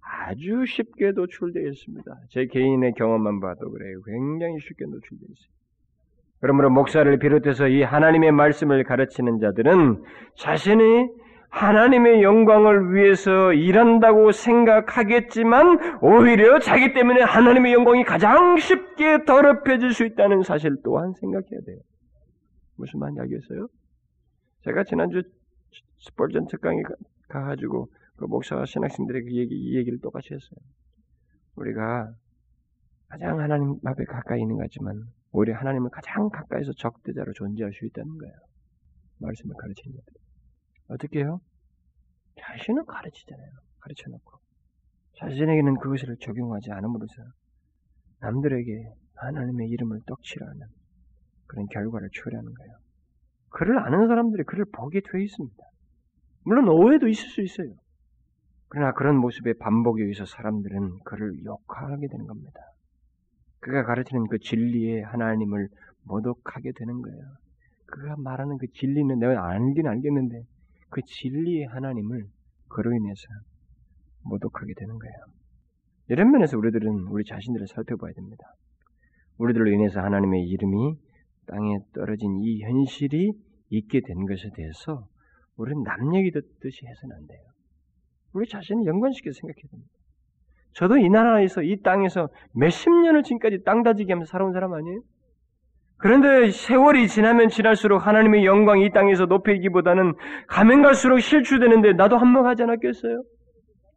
아주 쉽게 노출되어 있습니다. 제 개인의 경험만 봐도 그래요. 굉장히 쉽게 노출되어 있어요. 그러므로 목사를 비롯해서 이 하나님의 말씀을 가르치는 자들은 자신이 하나님의 영광을 위해서 일한다고 생각하겠지만 오히려 자기 때문에 하나님의 영광이 가장 쉽게 더럽혀질 수 있다는 사실 또한 생각해야 돼요. 무슨 말인지 알겠어요? 제가 지난주 스폴전 특강에 가가지고 그 목사와 신학생들의 그 얘기, 이 얘기를 똑같이 했어요. 우리가 가장 하나님 앞에 가까이 있는 것 같지만 오히려 하나님을 가장 가까이서 적대자로 존재할 수 있다는 거예요. 말씀을 가르치는 것들. 어떻게 해요? 자신은 가르치잖아요. 가르쳐놓고. 자신에게는 그것을 적용하지 않음으로써 남들에게 하나님의 이름을 떡칠하는 그런 결과를 초래하는 거예요. 그를 아는 사람들이 그를 보게 되어 있습니다. 물론 오해도 있을 수 있어요. 그러나 그런 모습의 반복에 의해서 사람들은 그를 욕하게 되는 겁니다. 그가 가르치는 그 진리의 하나님을 모독하게 되는 거예요. 그가 말하는 그 진리는 내가 알긴 알겠는데 그 진리의 하나님을 그로 인해서 모독하게 되는 거예요. 이런 면에서 우리들은 우리 자신들을 살펴봐야 됩니다. 우리들로 인해서 하나님의 이름이 땅에 떨어진 이 현실이 있게 된 것에 대해서 우리는 남 얘기 듣듯이 해서는 안 돼요. 우리 자신을 연관시켜서 생각해야 됩니다. 저도 이 나라에서 이 땅에서 몇십 년을 지금까지 땅 다지기 하면서 살아온 사람 아니에요? 그런데 세월이 지나면 지날수록 하나님의 영광이 이 땅에서 높이기보다는 가면 갈수록 실추되는데 나도 한몫하지 않았겠어요?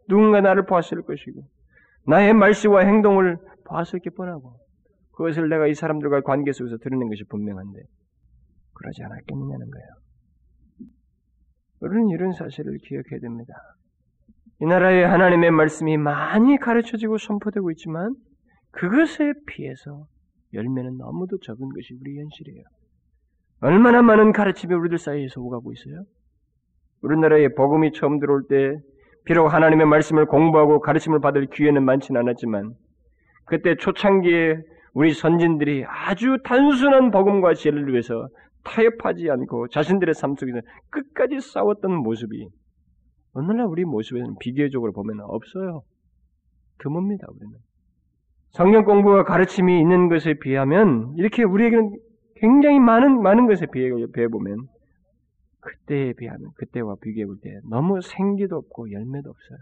누군가 나를 보았을 것이고 나의 말씨와 행동을 보았을 게 뻔하고 그것을 내가 이 사람들과 관계 속에서 드러낸 것이 분명한데 그러지 않았겠느냐는 거예요. 우리는 이런 사실을 기억해야 됩니다. 이 나라에 하나님의 말씀이 많이 가르쳐지고 선포되고 있지만 그것에 비해서 열매는 너무도 적은 것이 우리 현실이에요. 얼마나 많은 가르침이 우리들 사이에서 오가고 있어요? 우리나라에 복음이 처음 들어올 때 비록 하나님의 말씀을 공부하고 가르침을 받을 기회는 많지는 않았지만 그때 초창기에 우리 선진들이 아주 단순한 복음과 진리를 위해서 타협하지 않고 자신들의 삶 속에서 끝까지 싸웠던 모습이 오늘날 우리 모습에는 비교적으로 보면 없어요. 드뭅니다, 우리는. 성경 공부와 가르침이 있는 것에 비하면 이렇게 우리에게는 굉장히 많은 많은 것에 비해 비해 보면 그때에 비하면 그때와 비교해 볼 때 너무 생기도 없고 열매도 없어요.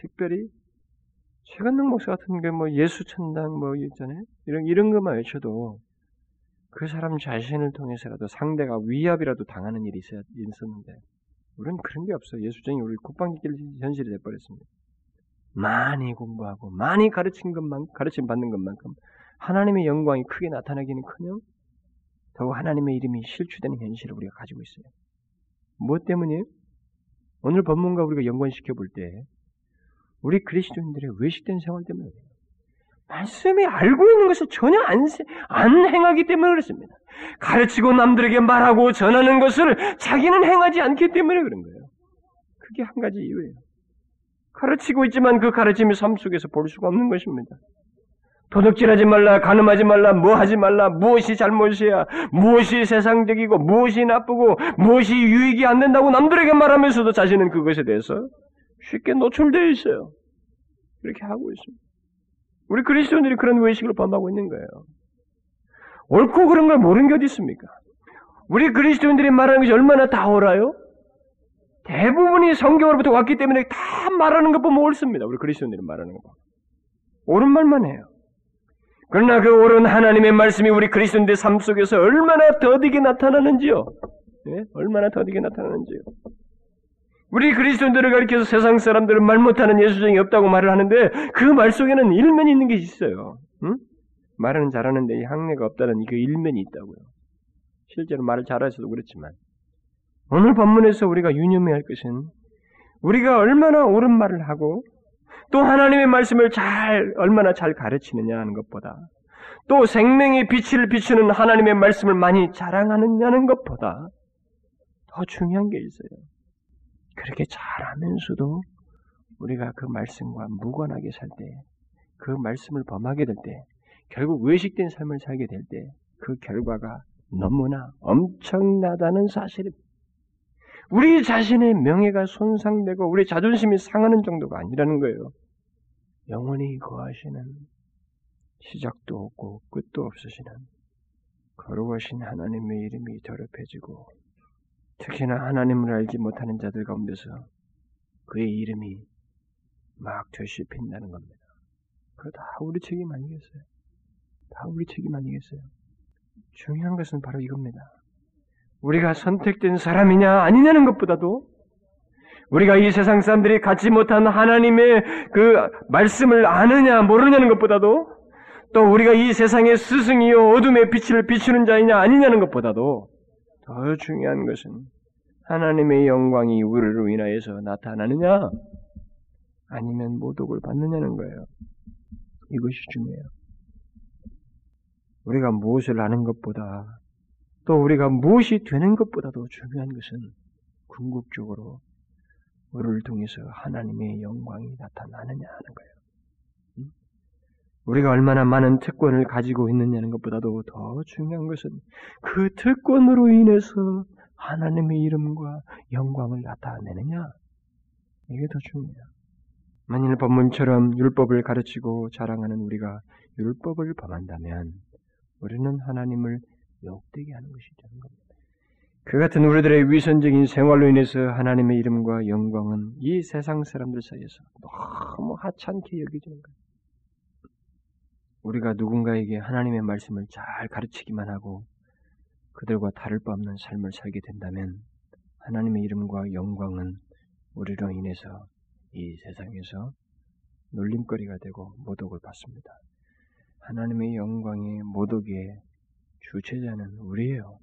특별히 최근능 목사 같은 게 뭐 예수 천당 뭐 있잖아요. 이런 이런 것만 외쳐도 그 사람 자신을 통해서라도 상대가 위압이라도 당하는 일이 있었는데 우리는 그런 게 없어요. 예수쟁이 우리 국방길 현실이 돼버렸습니다. 많이 공부하고 많이 가르친 것만 가르침 받는 것만큼 하나님의 영광이 크게 나타나기는커녕 더욱 하나님의 이름이 실추되는 현실을 우리가 가지고 있어요. 무엇 때문이에요? 오늘 법문과 우리가 연관시켜 볼 때 우리 그리스도인들의 외식된 생활 때문에 그래요. 말씀이 알고 있는 것을 전혀 안, 안 행하기 때문에 그렇습니다. 가르치고 남들에게 말하고 전하는 것을 자기는 행하지 않기 때문에 그런 거예요. 그게 한 가지 이유예요. 가르치고 있지만 그 가르침이 삶 속에서 볼 수가 없는 것입니다. 도둑질하지 말라, 가늠하지 말라, 뭐 하지 말라, 무엇이 잘못이야, 무엇이 세상적이고, 무엇이 나쁘고, 무엇이 유익이 안 된다고 남들에게 말하면서도 자신은 그것에 대해서 쉽게 노출되어 있어요. 그렇게 하고 있습니다. 우리 그리스도인들이 그런 외식을 범하고 있는 거예요. 옳고 그런 걸 모르는 게 어디 있습니까? 우리 그리스도인들이 말하는 것이 얼마나 다 옳아요? 대부분이 성경으로부터 왔기 때문에 다 말하는 것 보면 옳습니다. 우리 그리스도인들이 말하는 거 보면. 옳은 말만 해요. 그러나 그 옳은 하나님의 말씀이 우리 그리스도인들 삶 속에서 얼마나 더디게 나타나는지요. 예? 얼마나 더디게 나타나는지요. 우리 그리스도인들을 가리켜서 세상 사람들은 말 못하는 예수정이 없다고 말을 하는데 그 말 속에는 일면이 있는 게 있어요. 응? 말은 잘하는데 이 학례가 없다는 그 일면이 있다고요. 실제로 말을 잘해서도 그렇지만 오늘 본문에서 우리가 유념해야 할 것은 우리가 얼마나 옳은 말을 하고 또 하나님의 말씀을 잘 얼마나 잘 가르치느냐 하는 것보다 또 생명의 빛을 비추는 하나님의 말씀을 많이 자랑하느냐는 것보다 더 중요한 게 있어요. 그렇게 잘하면서도 우리가 그 말씀과 무관하게 살 때, 그 말씀을 범하게 될 때, 결국 외식된 삶을 살게 될 때, 그 결과가 너무나 엄청나다는 사실입니다. 우리 자신의 명예가 손상되고 우리 자존심이 상하는 정도가 아니라는 거예요. 영원히 거하시는 시작도 없고 끝도 없으시는 거룩하신 하나님의 이름이 더럽혀지고 특히나 하나님을 알지 못하는 자들 가운데서 그의 이름이 막 되씹힌다는 겁니다. 그거 다 우리 책임 아니겠어요? 다 우리 책임 아니겠어요? 중요한 것은 바로 이겁니다. 우리가 선택된 사람이냐 아니냐는 것보다도 우리가 이 세상 사람들이 갖지 못한 하나님의 그 말씀을 아느냐 모르냐는 것보다도 또 우리가 이 세상의 스승이요 어둠의 빛을 비추는 자이냐 아니냐는 것보다도 더 중요한 것은 하나님의 영광이 우리로 인하여서 나타나느냐 아니면 모독을 받느냐는 거예요. 이것이 중요해요. 우리가 무엇을 아는 것보다 또 우리가 무엇이 되는 것보다도 중요한 것은 궁극적으로 우리를 통해서 하나님의 영광이 나타나느냐 하는 거예요. 우리가 얼마나 많은 특권을 가지고 있느냐는 것보다도 더 중요한 것은 그 특권으로 인해서 하나님의 이름과 영광을 나타내느냐? 이게 더 중요해요. 만일 법문처럼 율법을 가르치고 자랑하는 우리가 율법을 범한다면 우리는 하나님을 욕되게 하는 것이 되는 겁니다. 그 같은 우리들의 위선적인 생활로 인해서 하나님의 이름과 영광은 이 세상 사람들 사이에서 너무 하찮게 여겨지는 거예요. 우리가 누군가에게 하나님의 말씀을 잘 가르치기만 하고 그들과 다를 바 없는 삶을 살게 된다면 하나님의 이름과 영광은 우리로 인해서 이 세상에서 놀림거리가 되고 모독을 받습니다. 하나님의 영광의 모독의 주체자는 우리예요.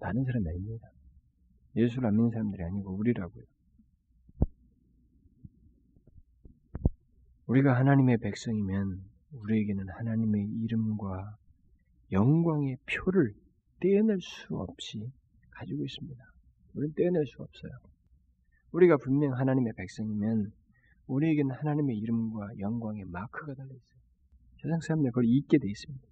다른 사람이 아닙니다. 예수를 안 믿는 사람들이 아니고 우리라고요. 우리가 하나님의 백성이면 우리에게는 하나님의 이름과 영광의 표를 떼어낼 수 없이 가지고 있습니다. 우리는 떼어낼 수 없어요. 우리가 분명 하나님의 백성이면 우리에게는 하나님의 이름과 영광의 마크가 달려 있어요. 세상 사람들 그걸 잊게 돼 있습니다.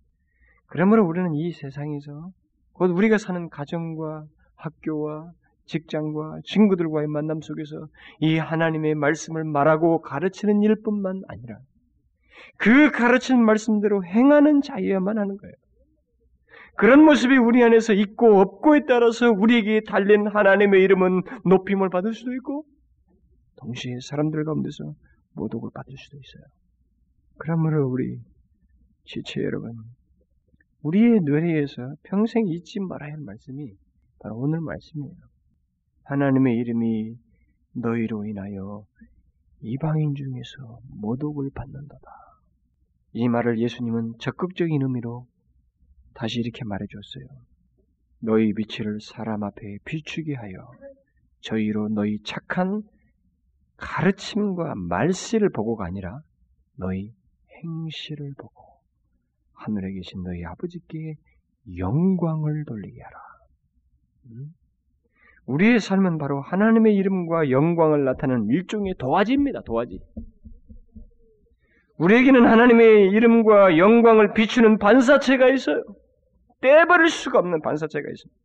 그러므로 우리는 이 세상에서 곧 우리가 사는 가정과 학교와 직장과 친구들과의 만남 속에서 이 하나님의 말씀을 말하고 가르치는 일뿐만 아니라 그 가르친 말씀대로 행하는 자여야만 하는 거예요. 그런 모습이 우리 안에서 있고 없고에 따라서 우리에게 달린 하나님의 이름은 높임을 받을 수도 있고 동시에 사람들 가운데서 모독을 받을 수도 있어요. 그러므로 우리 지체 여러분, 우리의 뇌리에서 평생 잊지 말아야 할 말씀이 바로 오늘 말씀이에요. 하나님의 이름이 너희로 인하여 이방인 중에서 모독을 받는다다. 이 말을 예수님은 적극적인 의미로 다시 이렇게 말해줬어요. 너희 빛을 사람 앞에 비추게 하여 저희로 너희 착한 가르침과 말씨를 보고가 아니라 너희 행실을 보고 하늘에 계신 너희 아버지께 영광을 돌리게 하라. 음? 우리의 삶은 바로 하나님의 이름과 영광을 나타내는 일종의 도화지입니다. 도화지. 우리에게는 하나님의 이름과 영광을 비추는 반사체가 있어요. 떼버릴 수가 없는 반사체가 있습니다.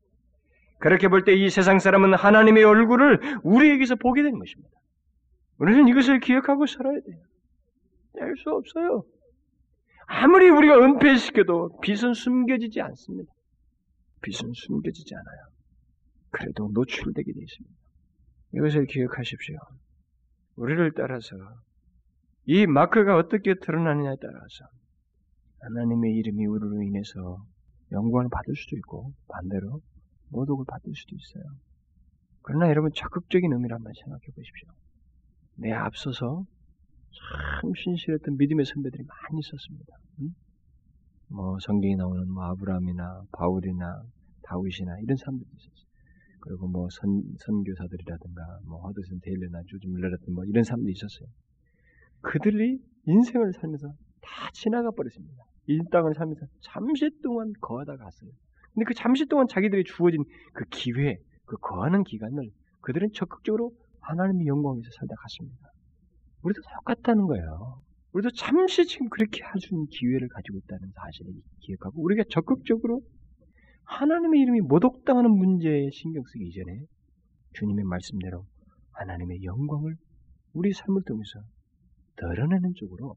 그렇게 볼 때 이 세상 사람은 하나님의 얼굴을 우리에게서 보게 되는 것입니다. 우리는 이것을 기억하고 살아야 돼요. 뗄수 없어요. 아무리 우리가 은폐시켜도 빛은 숨겨지지 않습니다. 빛은 숨겨지지 않아요. 그래도 노출되게 되어 있습니다. 이것을 기억하십시오. 우리를 따라서 이 마크가 어떻게 드러나느냐에 따라서 하나님의 이름이 우리로 인해서 영광을 받을 수도 있고 반대로 모독을 받을 수도 있어요. 그러나 여러분 적극적인 의미를 한번 생각해 보십시오. 내 앞서서 참 신실했던 믿음의 선배들이 많이 있었습니다. 응? 뭐 성경에 나오는 뭐 아브라함이나 바울이나 다윗이나 이런 사람들이 있었어요. 그리고 뭐 선, 선교사들이라든가 뭐 허드슨 데일러나 조지 밀러 같은 뭐 이런 사람들이 있었어요. 그들이 인생을 살면서 다 지나가 버렸습니다. 이 땅을 살면서 잠시 동안 거하다 갔어요. 근데 그 잠시 동안 자기들이 주어진 그 기회, 그 거하는 기간을 그들은 적극적으로 하나님의 영광에서 살다 갔습니다. 우리도 똑같다는 거예요. 우리도 잠시 지금 그렇게 할 수 있는 기회를 가지고 있다는 사실을 기억하고 우리가 적극적으로 하나님의 이름이 모독당하는 문제에 신경 쓰기 이전에 주님의 말씀대로 하나님의 영광을 우리 삶을 통해서 드러내는 쪽으로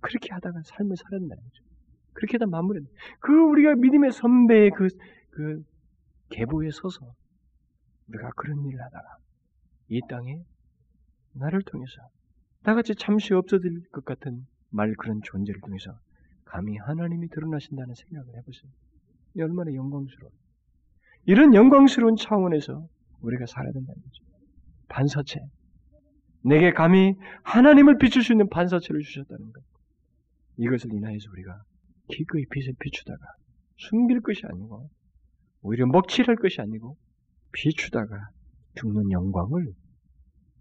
그렇게 하다가 삶을 살아야 된다는 거죠. 그렇게 하다 마무리. 그 우리가 믿음의 선배의 그, 그 계보에 서서 우리가 그런 일을 하다가 이 땅에 나를 통해서 나같이 잠시 없어질 것 같은 말 그런 존재를 통해서 감히 하나님이 드러나신다는 생각을 해보세요. 이 얼마나 영광스러워. 이런 영광스러운 차원에서 우리가 살아야 된다는 거죠. 반사체. 내게 감히 하나님을 비출 수 있는 반사체를 주셨다는 것. 이것을 인하여서 우리가 기꺼이 빛을 비추다가 숨길 것이 아니고 오히려 먹칠할 것이 아니고 비추다가 죽는 영광을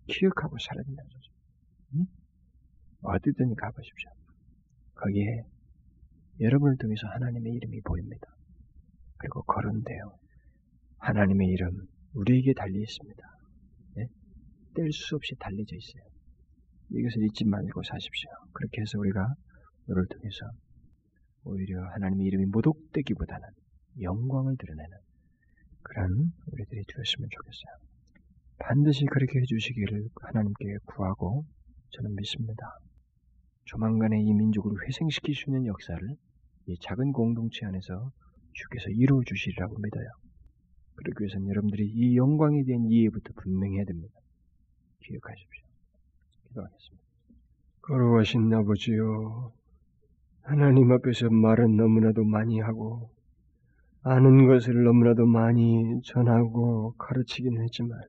기억하고 살아야 된다는 거죠. 응? 어디든지 가보십시오. 거기에 여러분을 통해서 하나님의 이름이 보입니다. 그리고 거론돼요. 하나님의 이름 우리에게 달려 있습니다. 네? 뗄수 없이 달려져 있어요. 이것을 잊지 말고 사십시오. 그렇게 해서 우리가 너를 통해서 오히려 하나님의 이름이 모독되기보다는 영광을 드러내는 그런 우리들이 되었으면 좋겠어요. 반드시 그렇게 해주시기를 하나님께 구하고 저는 믿습니다. 조만간에 이 민족을 회생시킬 수 있는 역사를 이 작은 공동체 안에서 주께서 이루어 주시리라고 믿어요. 그러기 위해서는 여러분들이 이 영광에 대한 이해부터 분명해야 됩니다. 기억하십시오. 기도하겠습니다. 걸어가신 아버지요. 하나님 앞에서 말은 너무나도 많이 하고 아는 것을 너무나도 많이 전하고 가르치긴 했지만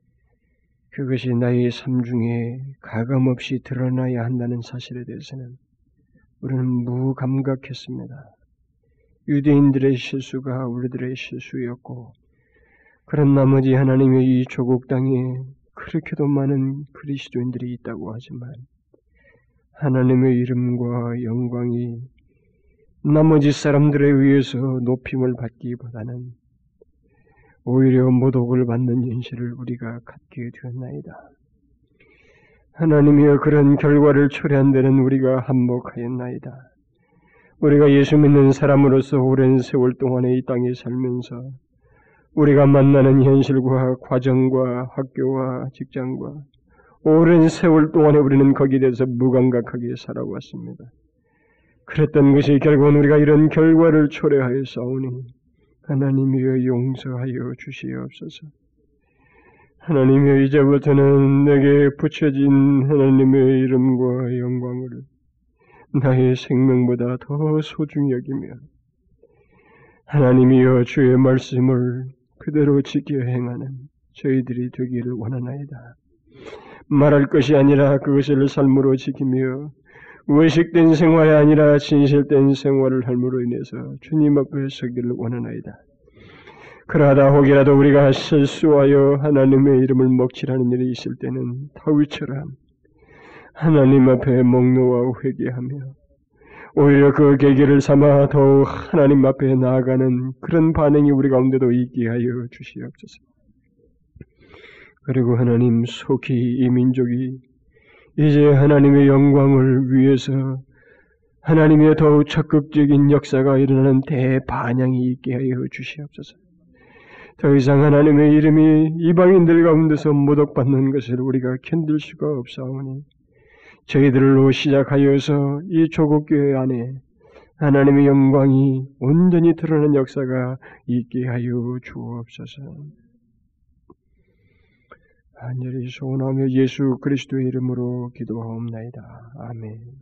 그것이 나의 삶 중에 가감없이 드러나야 한다는 사실에 대해서는 우리는 무감각했습니다. 유대인들의 실수가 우리들의 실수였고 그런 나머지 하나님의 이 조국 땅에 그렇게도 많은 그리스도인들이 있다고 하지만 하나님의 이름과 영광이 나머지 사람들에 의해서 높임을 받기보다는 오히려 모독을 받는 현실을 우리가 갖게 되었나이다. 하나님이여 그런 결과를 초래한 데는 우리가 한몫하였나이다. 우리가 예수 믿는 사람으로서 오랜 세월 동안에 이 땅에 살면서 우리가 만나는 현실과 과정과 학교와 직장과 오랜 세월 동안에 우리는 거기에 대해서 무감각하게 살아왔습니다. 그랬던 것이 결국은 우리가 이런 결과를 초래하여 싸우니 하나님이여 용서하여 주시옵소서. 하나님이여 이제부터는 내게 붙여진 하나님의 이름과 영광을 나의 생명보다 더 소중히 여기며 하나님이여 주의 말씀을 그대로 지켜 행하는 저희들이 되기를 원하나이다. 말할 것이 아니라 그것을 삶으로 지키며 의식된 생활이 아니라 진실된 생활을 할므로 인해서 주님 앞에 서기를 원하나이다. 그러하다 혹이라도 우리가 실수하여 하나님의 이름을 먹칠하는 일이 있을 때는 다윗처럼 하나님 앞에 목놓아 회개하며 오히려 그 계기를 삼아 더욱 하나님 앞에 나아가는 그런 반응이 우리 가운데도 있게 하여 주시옵소서. 그리고 하나님 속히 이 민족이 이제 하나님의 영광을 위해서 하나님의 더욱 적극적인 역사가 일어나는 대반향이 있게 하여 주시옵소서. 더 이상 하나님의 이름이 이방인들 가운데서 모독받는 것을 우리가 견딜 수가 없사오니 저희들로 시작하여서 이 조국교회 안에 하나님의 영광이 온전히 드러나는 역사가 있게 하여 주옵소서. 간절히 소원하며 예수 그리스도의 이름으로 기도하옵나이다. 아멘.